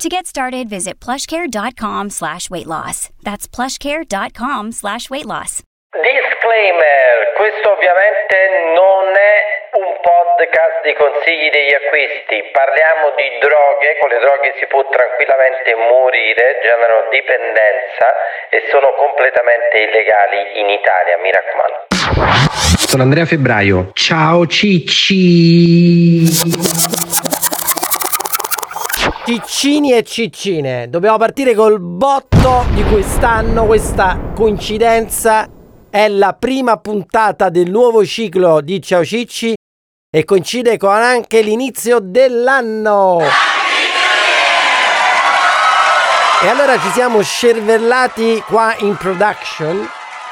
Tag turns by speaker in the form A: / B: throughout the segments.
A: To get started, visit plushcare.com slash weight loss. That's plushcare.com slash weight loss.
B: Disclaimer, questo ovviamente non è un podcast di consigli degli acquisti, parliamo di droghe, con le droghe si può tranquillamente morire, generano dipendenza e sono completamente illegali in Italia, mi raccomando.
C: Sono Andrea Febbraio. Ciao Cicci.
D: Ciccini e ciccine, dobbiamo partire col botto di quest'anno, questa coincidenza è la prima puntata del nuovo ciclo di Ciao Cicci e coincide con anche l'inizio dell'anno. E allora ci siamo scervellati qua in production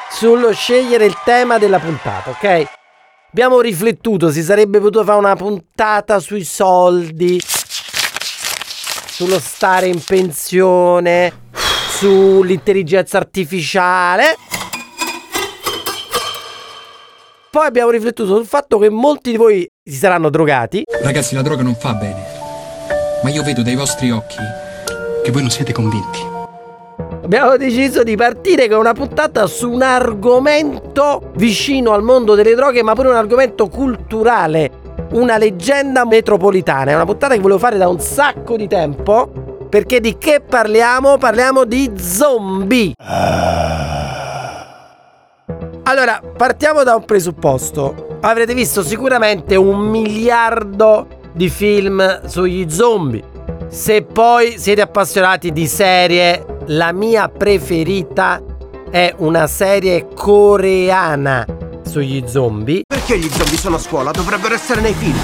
D: sullo scegliere il tema della puntata, ok? Abbiamo riflettuto, si sarebbe potuto fare una puntata sui soldi, sullo stare in pensione, sull'intelligenza artificiale. Poi abbiamo riflettuto sul fatto che molti di voi si saranno drogati.
E: Ragazzi, la droga non fa bene. Ma io vedo dai vostri occhi che voi non siete convinti.
D: Abbiamo deciso di partire con una puntata su un argomento vicino al mondo delle droghe, ma pure un argomento culturale una leggenda metropolitana. È una puntata che volevo fare da un sacco di tempo. Perché di che parliamo? Parliamo di zombie. Allora, partiamo da un presupposto. Avrete visto sicuramente un miliardo di film sugli zombie. Se poi siete appassionati di serie, la mia preferita è una serie coreana sugli zombie.
F: Perché gli zombie sono a scuola? Dovrebbero essere nei film.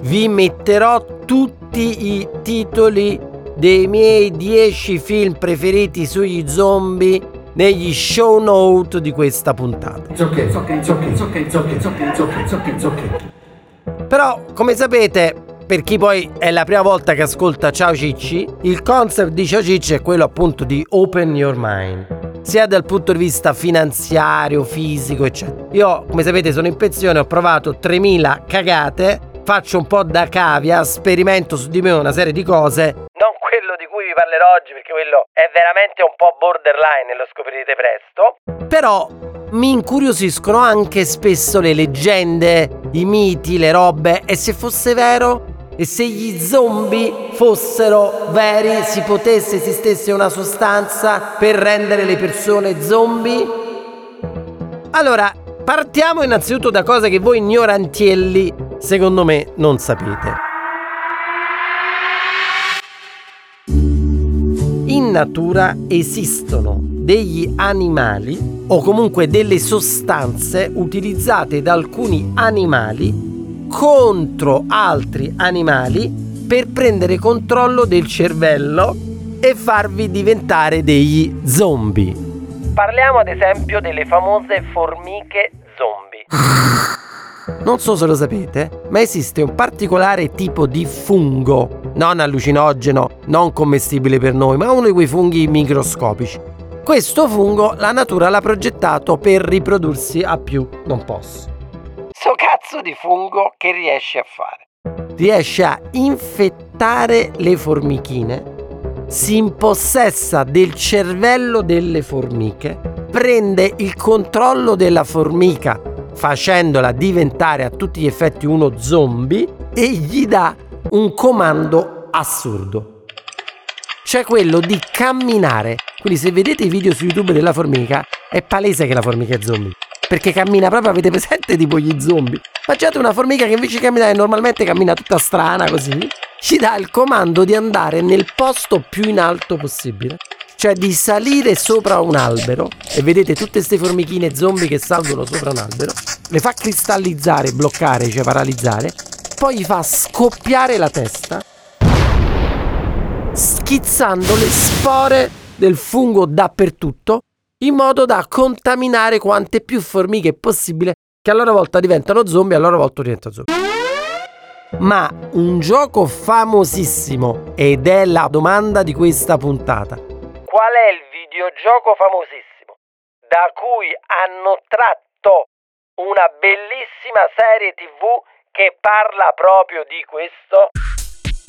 D: Vi metterò tutti i titoli dei miei 10 film preferiti sugli zombie negli show note di questa puntata.
F: Ok, it's ok, it's ok, it's ok.
D: Però, come sapete, per chi poi è la prima volta che ascolta Ciao Cicci, il concept di Ciao Cicci è quello appunto di open your mind sia dal punto di vista finanziario, fisico, eccetera. Io, come sapete, sono in pensione, ho provato 3000 cagate, faccio un po' da cavia, sperimento su di me una serie di cose. Non quello di cui vi parlerò oggi, perché quello è veramente un po' borderline lo scoprirete presto. Però mi incuriosiscono anche spesso le leggende, i miti, le robe, e se fosse vero e se gli zombie fossero veri, si potesse, esistesse una sostanza per rendere le persone zombie? Allora, partiamo innanzitutto da cose che voi ignorantielli, secondo me, non sapete. In natura esistono degli animali o comunque delle sostanze utilizzate da alcuni animali contro altri animali per prendere controllo del cervello e farvi diventare degli zombie. Parliamo ad esempio delle famose formiche zombie. Non so se lo sapete, ma esiste un particolare tipo di fungo, non allucinogeno, non commestibile per noi, ma uno di quei funghi microscopici. Questo fungo la natura l'ha progettato per riprodursi a più non posso sto cazzo di fungo che riesce a fare? Riesce a infettare le formichine, si impossessa del cervello delle formiche, prende il controllo della formica facendola diventare a tutti gli effetti uno zombie e gli dà un comando assurdo. Cioè quello di camminare. Quindi se vedete i video su YouTube della formica, è palese che la formica è zombie perché cammina proprio, avete presente tipo gli zombie. Immaginate una formica che invece di camminare normalmente cammina tutta strana così, ci dà il comando di andare nel posto più in alto possibile. Cioè di salire sopra un albero. E vedete tutte queste formichine zombie che salgono sopra un albero, le fa cristallizzare, bloccare, cioè paralizzare, poi gli fa scoppiare la testa, schizzando le spore del fungo dappertutto in modo da contaminare quante più formiche possibile che a loro volta diventano zombie e a loro volta diventano zombie. Ma un gioco famosissimo ed è la domanda di questa puntata. Qual è il videogioco famosissimo da cui hanno tratto una bellissima serie TV che parla proprio di questo?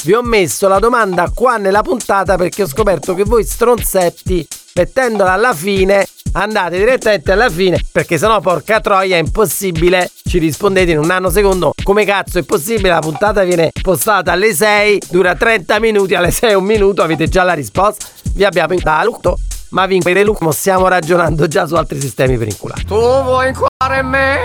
D: Vi ho messo la domanda qua nella puntata perché ho scoperto che voi stronzetti, mettendola alla fine, andate direttamente alla fine perché sennò porca troia è impossibile ci rispondete in un nanosecondo come cazzo è possibile la puntata viene postata alle 6 dura 30 minuti alle 6 un minuto avete già la risposta vi abbiamo inculto ma vi inculto stiamo ragionando già su altri sistemi per inculare tu vuoi inculare me?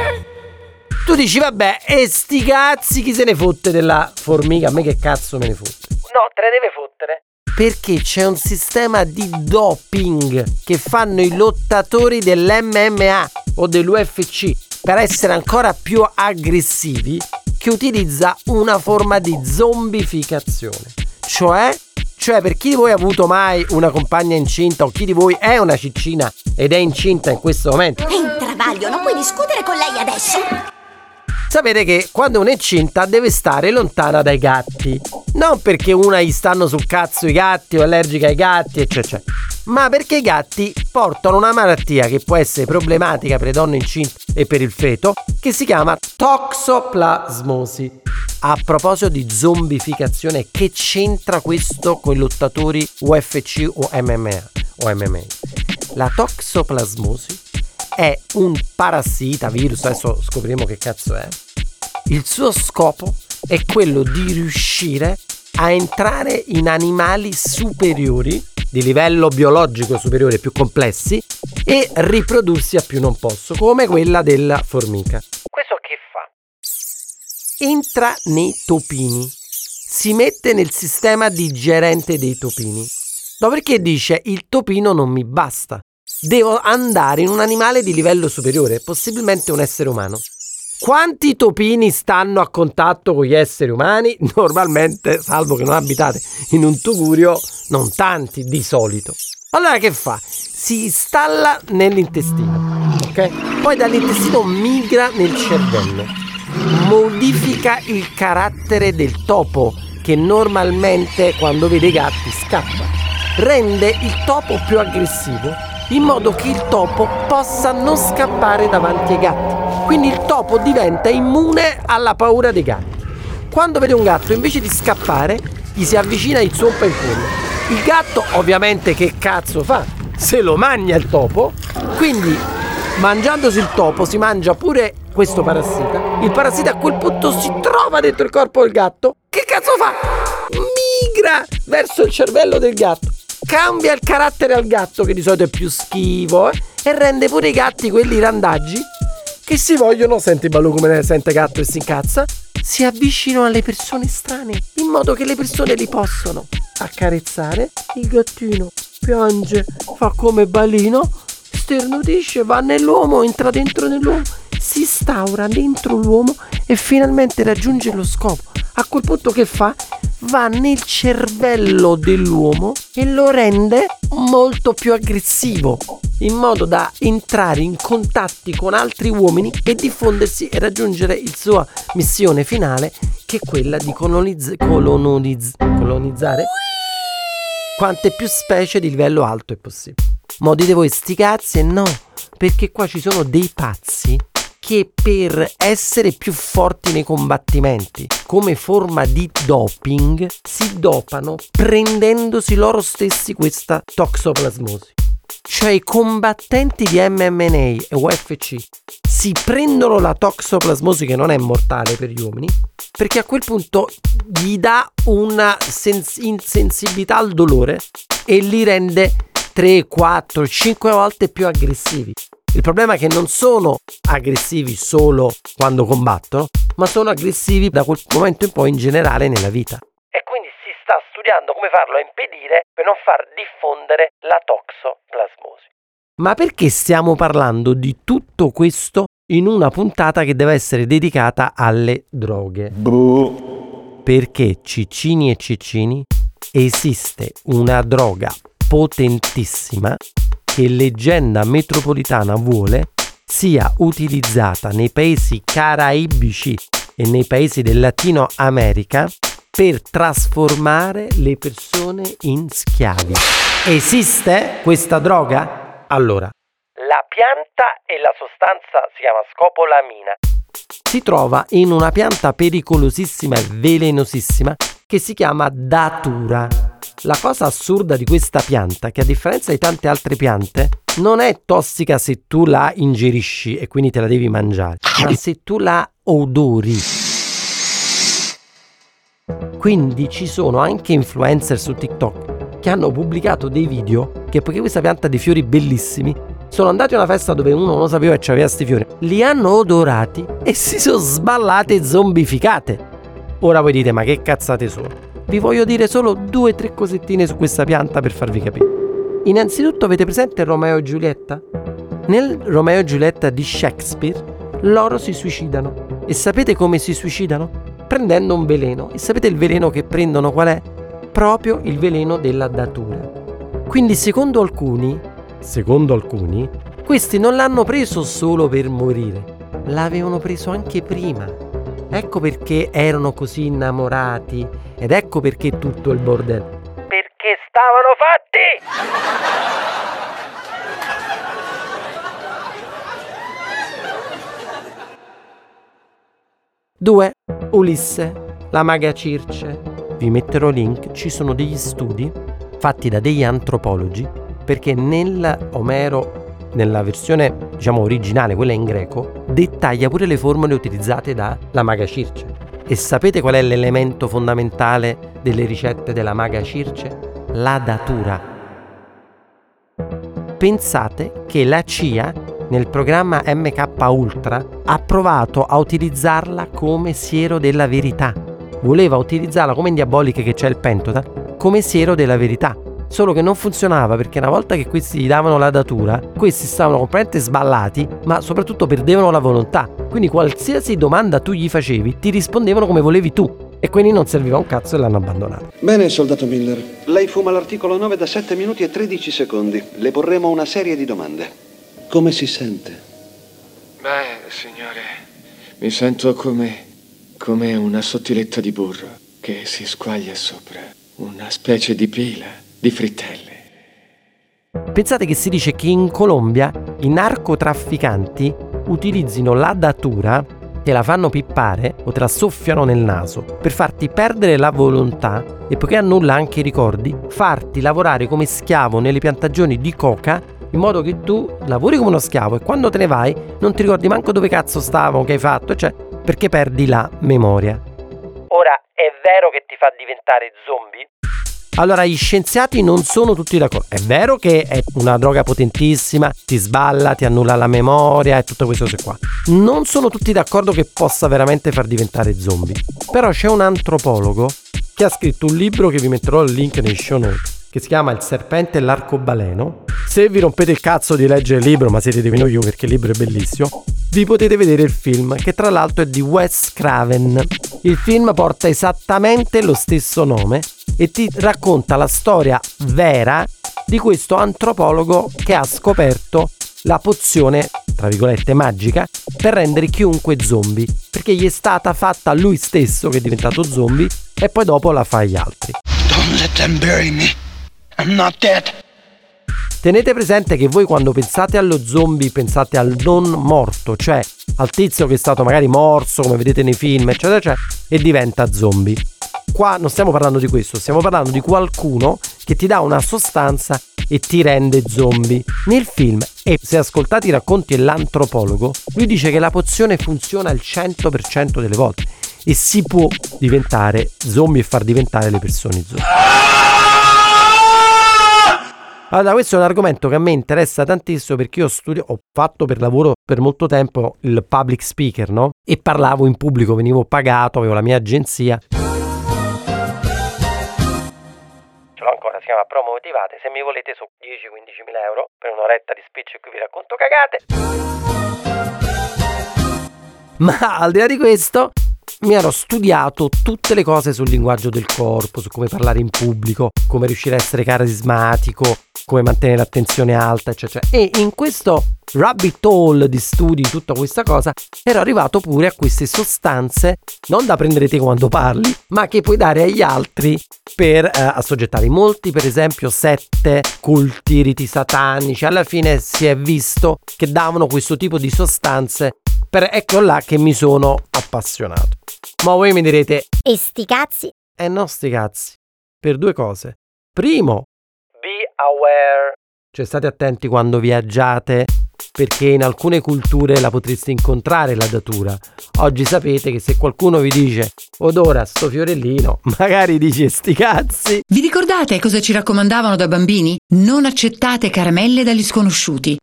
D: Tu dici, vabbè, e sti cazzi chi se ne fotte della formica? A me che cazzo me ne fotte? No, te ne deve fottere. Perché c'è un sistema di doping che fanno i lottatori dell'MMA o dell'UFC per essere ancora più aggressivi che utilizza una forma di zombificazione. Cioè, cioè per chi di voi ha avuto mai una compagna incinta o chi di voi è una ciccina ed è incinta in questo momento.
G: È in travaglio, non puoi discutere con lei adesso.
D: Sapete che quando è incinta deve stare lontana dai gatti. Non perché una gli stanno sul cazzo i gatti o è allergica ai gatti, eccetera, ma perché i gatti portano una malattia che può essere problematica per le donne incinte e per il feto, che si chiama toxoplasmosi. A proposito di zombificazione, che c'entra questo con i lottatori UFC o MMA? O MMA? La toxoplasmosi è un parassita virus, adesso scopriremo che cazzo è. Il suo scopo è quello di riuscire a entrare in animali superiori, di livello biologico superiore, più complessi, e riprodursi a più non posso, come quella della formica. Questo che fa? Entra nei topini, si mette nel sistema digerente dei topini. Dopodiché dice il topino non mi basta, devo andare in un animale di livello superiore, possibilmente un essere umano. Quanti topini stanno a contatto con gli esseri umani? Normalmente, salvo che non abitate in un tugurio, non tanti di solito. Allora che fa? Si installa nell'intestino, ok? Poi dall'intestino migra nel cervello, modifica il carattere del topo che normalmente quando vede i gatti scappa, rende il topo più aggressivo in modo che il topo possa non scappare davanti ai gatti. Quindi il topo diventa immune alla paura dei gatti. Quando vede un gatto, invece di scappare, gli si avvicina e zoppa il culo. Il gatto ovviamente che cazzo fa? Se lo mangia il topo, quindi mangiandosi il topo si mangia pure questo parassita. Il parassita a quel punto si trova dentro il corpo del gatto. Che cazzo fa? Migra verso il cervello del gatto cambia il carattere al gatto, che di solito è più schivo, eh, e rende pure i gatti quelli randaggi che si vogliono, senti Balù come ne sente gatto e si incazza, si avvicinano alle persone strane, in modo che le persone li possono accarezzare. Il gattino piange, fa come balino, sternudisce, va nell'uomo, entra dentro nell'uomo, si instaura dentro l'uomo e finalmente raggiunge lo scopo. A quel punto che fa? va nel cervello dell'uomo e lo rende molto più aggressivo, in modo da entrare in contatti con altri uomini e diffondersi e raggiungere la sua missione finale, che è quella di coloniz- coloniz- colonizzare quante più specie di livello alto è possibile. Ma dite voi sti cazzi e no, perché qua ci sono dei pazzi che per essere più forti nei combattimenti, come forma di doping, si dopano prendendosi loro stessi questa toxoplasmosi. Cioè i combattenti di MMA e UFC si prendono la toxoplasmosi che non è mortale per gli uomini perché a quel punto gli dà una sens- insensibilità al dolore e li rende 3, 4, 5 volte più aggressivi. Il problema è che non sono aggressivi solo quando combattono, ma sono aggressivi da quel momento in poi in generale nella vita. Studiando come farlo a impedire per non far diffondere la toxoplasmosi. Ma perché stiamo parlando di tutto questo in una puntata che deve essere dedicata alle droghe? Boh. Perché ciccini e ciccini esiste una droga potentissima che leggenda metropolitana vuole sia utilizzata nei paesi caraibici e nei paesi del Latino America per trasformare le persone in schiavi. Esiste questa droga? Allora, la pianta e la sostanza si chiama scopolamina. Si trova in una pianta pericolosissima e velenosissima che si chiama datura. La cosa assurda di questa pianta che a differenza di tante altre piante non è tossica se tu la ingerisci e quindi te la devi mangiare, ma se tu la odori. Quindi ci sono anche influencer su TikTok che hanno pubblicato dei video che poiché questa pianta ha dei fiori bellissimi sono andati a una festa dove uno non sapeva che aveva questi fiori, li hanno odorati e si sono sballate zombificate. Ora voi dite, ma che cazzate sono? Vi voglio dire solo due o tre cosettine su questa pianta per farvi capire. Innanzitutto avete presente Romeo e Giulietta? Nel Romeo e Giulietta di Shakespeare loro si suicidano. E sapete come si suicidano? Prendendo un veleno. E sapete il veleno che prendono qual è? Proprio il veleno della datura. Quindi secondo alcuni, secondo alcuni, questi non l'hanno preso solo per morire, l'avevano preso anche prima. Ecco perché erano così innamorati ed ecco perché tutto il bordello. Perché stavano fatti! Due, Ulisse, la maga Circe. Vi metterò link, ci sono degli studi fatti da degli antropologi perché nel Omero, nella versione diciamo originale, quella in greco, dettaglia pure le formule utilizzate dalla maga Circe. E sapete qual è l'elemento fondamentale delle ricette della maga Circe? La datura. Pensate che la CIA nel programma MK Ultra ha provato a utilizzarla come siero della verità. Voleva utilizzarla come in Diaboliche che c'è il Pentotal, come siero della verità. Solo che non funzionava perché una volta che questi gli davano la datura, questi stavano completamente sballati, ma soprattutto perdevano la volontà. Quindi qualsiasi domanda tu gli facevi, ti rispondevano come volevi tu. E quindi non serviva un cazzo e l'hanno abbandonato.
H: Bene, soldato Miller. Lei fuma l'articolo 9 da 7 minuti e 13 secondi. Le porremo una serie di domande. Come si sente?
I: Beh, signore, mi sento come. come una sottiletta di burro che si squaglia sopra una specie di pila di frittelle.
D: Pensate che si dice che in Colombia i narcotrafficanti utilizzino la datura, te la fanno pippare o te la soffiano nel naso per farti perdere la volontà e poiché annulla anche i ricordi, farti lavorare come schiavo nelle piantagioni di coca in modo che tu lavori come uno schiavo e quando te ne vai non ti ricordi manco dove cazzo stavo, che hai fatto, cioè perché perdi la memoria. Ora, è vero che ti fa diventare zombie? Allora, gli scienziati non sono tutti d'accordo. È vero che è una droga potentissima, ti sballa, ti annulla la memoria e tutte queste cose qua. Non sono tutti d'accordo che possa veramente far diventare zombie. Però c'è un antropologo che ha scritto un libro che vi metterò il link nei show notes che si chiama Il serpente e l'arcobaleno. Se vi rompete il cazzo di leggere il libro, ma siete dei io perché il libro è bellissimo, vi potete vedere il film, che tra l'altro è di Wes Craven. Il film porta esattamente lo stesso nome e ti racconta la storia vera di questo antropologo che ha scoperto la pozione, tra virgolette, magica per rendere chiunque zombie, perché gli è stata fatta lui stesso che è diventato zombie e poi dopo la fa agli altri.
J: Don't let them bury me. I'm not dead.
D: Tenete presente che voi quando pensate allo zombie pensate al non morto, cioè al tizio che è stato magari morso, come vedete nei film, eccetera, eccetera, e diventa zombie. Qua non stiamo parlando di questo, stiamo parlando di qualcuno che ti dà una sostanza e ti rende zombie. Nel film, e se ascoltate i racconti dell'antropologo, lui dice che la pozione funziona il 100% delle volte e si può diventare zombie e far diventare le persone zombie. Allora, questo è un argomento che a me interessa tantissimo perché io studio, ho fatto per lavoro per molto tempo il public speaker, no? E parlavo in pubblico, venivo pagato, avevo la mia agenzia. Ce l'ho ancora, si chiama Promo Motivate. Se mi volete su 10-15 mila euro per un'oretta di speech e qui vi racconto cagate. Ma al di là di questo, mi ero studiato tutte le cose sul linguaggio del corpo, su come parlare in pubblico, come riuscire a essere carismatico, come mantenere l'attenzione alta, eccetera. E in questo rabbit hole di studi, tutta questa cosa, ero arrivato pure a queste sostanze, non da prendere te quando parli, ma che puoi dare agli altri per eh, assoggettare molti, per esempio, sette culti, riti satanici. Alla fine si è visto che davano questo tipo di sostanze. Per ecco là che mi sono appassionato. Ma voi mi direte:
G: E sti cazzi?
D: Eh no, sti cazzi. Per due cose. Primo,
B: Be aware.
D: cioè state attenti quando viaggiate perché in alcune culture la potreste incontrare la datura. Oggi sapete che se qualcuno vi dice odora sto fiorellino, magari dice sti cazzi.
K: Vi ricordate cosa ci raccomandavano da bambini? Non accettate caramelle dagli sconosciuti.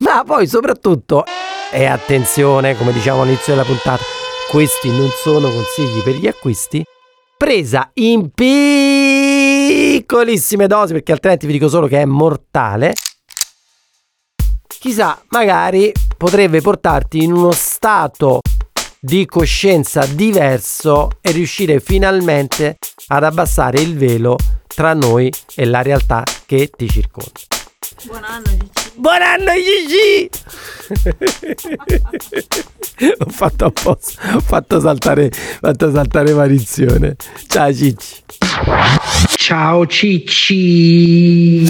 D: Ma poi soprattutto, e attenzione, come diciamo all'inizio della puntata, questi non sono consigli per gli acquisti, presa in piccolissime dosi, perché altrimenti vi dico solo che è mortale. Chissà, magari potrebbe portarti in uno stato di coscienza diverso e riuscire finalmente ad abbassare il velo tra noi e la realtà che ti circonda.
L: Buon anno, Gigi.
D: Buon anno Gigi! ho fatto apposta, ho fatto saltare, fatto saltare maledizione. Ciao Cicci.
C: Ciao Cicci.